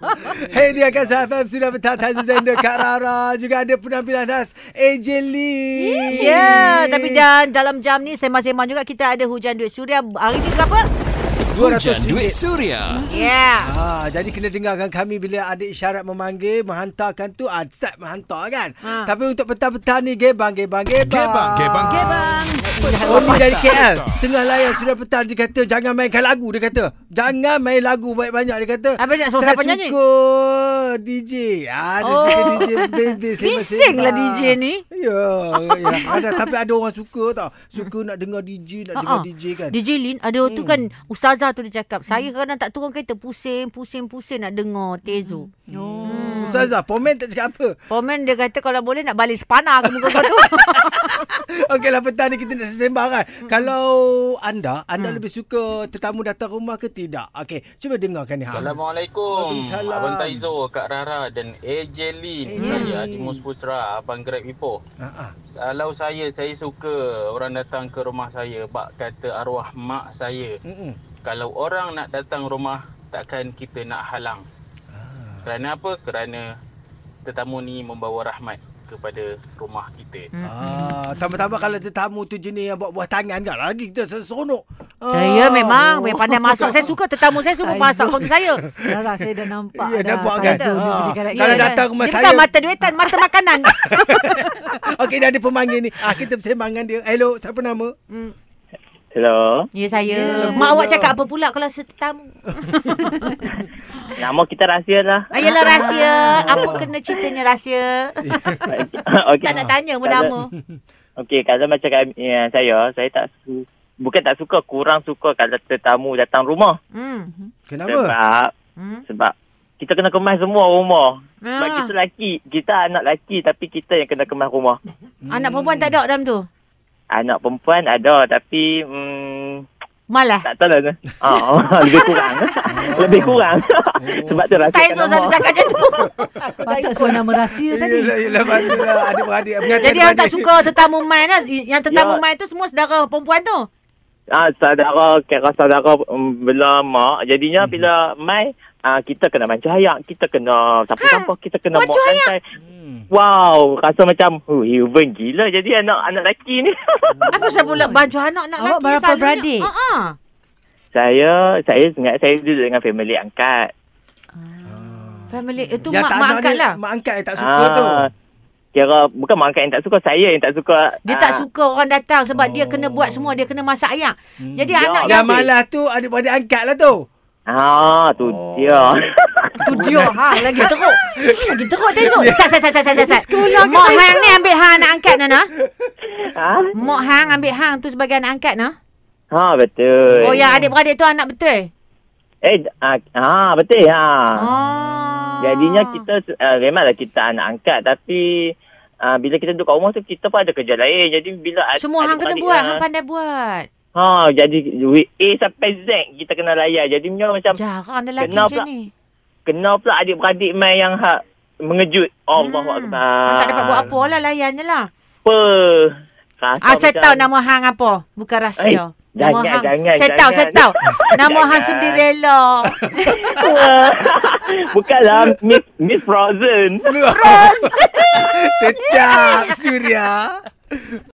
Hey dia kan FM sudah bertatah Zenda Kak Rara Juga ada penampilan khas AJ Lee Ya, tapi dan dalam jam ni sembang-sembang juga kita ada hujan duit suria. Hari ni berapa? Hujan RM200 Duit Suria. Ya. Ah, jadi kena dengarkan kami bila ada isyarat memanggil, menghantarkan tu, ah, start menghantar kan. Ha. Tapi untuk petang-petang ni, gebang, gebang, gebang. Gebang, gebang, gebang. Oh ni dari KL Tengah layan sudah petang Dia kata jangan mainkan lagu Dia kata Jangan main lagu banyak-banyak Dia kata Habis nak suruh Saya siapa nyanyi? suka DJ ah, Dia Oh. suka DJ Baby Bising lah DJ ni. Ya, ya. Ada, Tapi ada orang suka tau Suka nak dengar DJ Nak dengar Ha-ha. DJ kan DJ Lin ada tu kan ustazah tu dia cakap saya kadang tak turun kereta pusing pusing pusing nak dengar Tezo. Oh. Ustazah Pomen tak cakap apa Komen dia kata kalau boleh nak balik sepana ke muka kau tu. Okeylah petang ni kita nak sembang kan Hmm. Kalau anda Anda lebih suka Tetamu datang rumah ke tidak Okey Cuba dengarkan ni ha. Assalamualaikum Waalaikumsalam. Abang Taizo, Kak Rara dan AJ Lin AJ. Saya Adimus Putra, Abang Grab Ipoh ha. Kalau saya, saya suka orang datang ke rumah saya Bak kata arwah mak saya Mm-mm. Kalau orang nak datang rumah, takkan kita nak halang. Kerana apa? Kerana tetamu ni membawa rahmat kepada rumah kita Ah, tambah-tambah kalau tetamu tu jenis yang buat buah tangan kan lagi kita seronok. Ah. Saya memang oh. pandai masak. Saya suka tetamu saya Taizo. masak bagi saya. Rara saya dah nampak Ya, dah. nampak kan? Dia Ah. karat Kalau gila. datang rumah Dia saya. bukan mata duitan, mata makanan. Okey, dah ada pemanggil ni. Ah, kita bersembang dengan dia. Hello, siapa nama? Hmm. Hello. Ya saya. Ya, Mak awak cakap apa pula kalau tetamu? Nama kita rahsia lah. Ayolah rahsia. Apa kena ceritanya rahsia? Okey. Tak nak tanya pun nama. Okey, kalau macam kami, ya, saya, saya tak su bukan tak suka, kurang suka kalau tetamu datang rumah. Hmm. Kenapa? Sebab Hmm. sebab kita kena kemas semua rumah. Sebab Ah. kita lelaki, kita anak lelaki tapi kita yang kena kemas rumah. Anak perempuan tak ada dalam tu? Anak perempuan ada tapi hmm, Malah. tak tahu lah. Ah, lebih kurang. lebih kurang. Sebab tu Tak rahsiakan esok satu cakap macam tu. Patut suruh nama rahsia tadi. Yelah, yelah, patutlah. Adik-beradik. Mengatik Jadi orang tak suka tetamu main lah. Yang tetamu Ya. main tu semua saudara perempuan tu. Ah, saudara, kira saudara um, bila mak. Jadinya Hmm. bila mai, ah, kita kena main cahaya, kita kena sapu-sapu, kita kena buat santai. Hmm. Wow, rasa macam, oh, heaven gila jadi anak anak lelaki ni. Apa saya pula baju anak-anak Awak lelaki berapa selalunya. beradik? Ha ah. saya, saya ingat saya duduk dengan family angkat. Family itu Yang mak mak angkat ni, lah. Mak angkat yang tak suka tu. Kira, bukan mak angkat yang tak suka, saya yang tak suka. Dia ah, tak suka orang datang sebab dia kena Oh. buat semua. Dia kena masak ayak. Jadi Ya, anak Yang yang... Malas tu adik-beradik angkat lah tu. Ah, tu Oh. dia. Tu dia. Ha, lagi teruk. Lagi teruk tu. Sat, sat, sat, sat, sat, sat. Tak Hang ni ambil hang anak angkat Nana. ha? Mok Hang ambil hang tu sebagai anak angkat nah. ha, betul. Oh, yang adik-beradik tu anak betul? Eh, ah, ah betul. Ha. Oh. Jadinya kita uh, memanglah kita anak angkat tapi uh, bila kita duduk kat rumah tu kita pun ada kerja lain. Jadi bila Semua hang kena buat. ah, Hang pandai buat. Ha, jadi A sampai Z kita kena layan. Jadi punya macam Jarang ada Kenapa macam ni. kena pula adik-beradik main yang hak mengejut. Allahu Hmm. akbar. Hang tak dapat buat apa lah layan je lah. Apa? Rasa Ah, saya macam- tahu nama hang apa. Bukan rahsia. Eh, nama jangan, hang. jangan, Saya tahu, saya jangan. tahu. Nama hang Cinderella. Bukanlah Miss, Miss Frozen. Tetap Suria.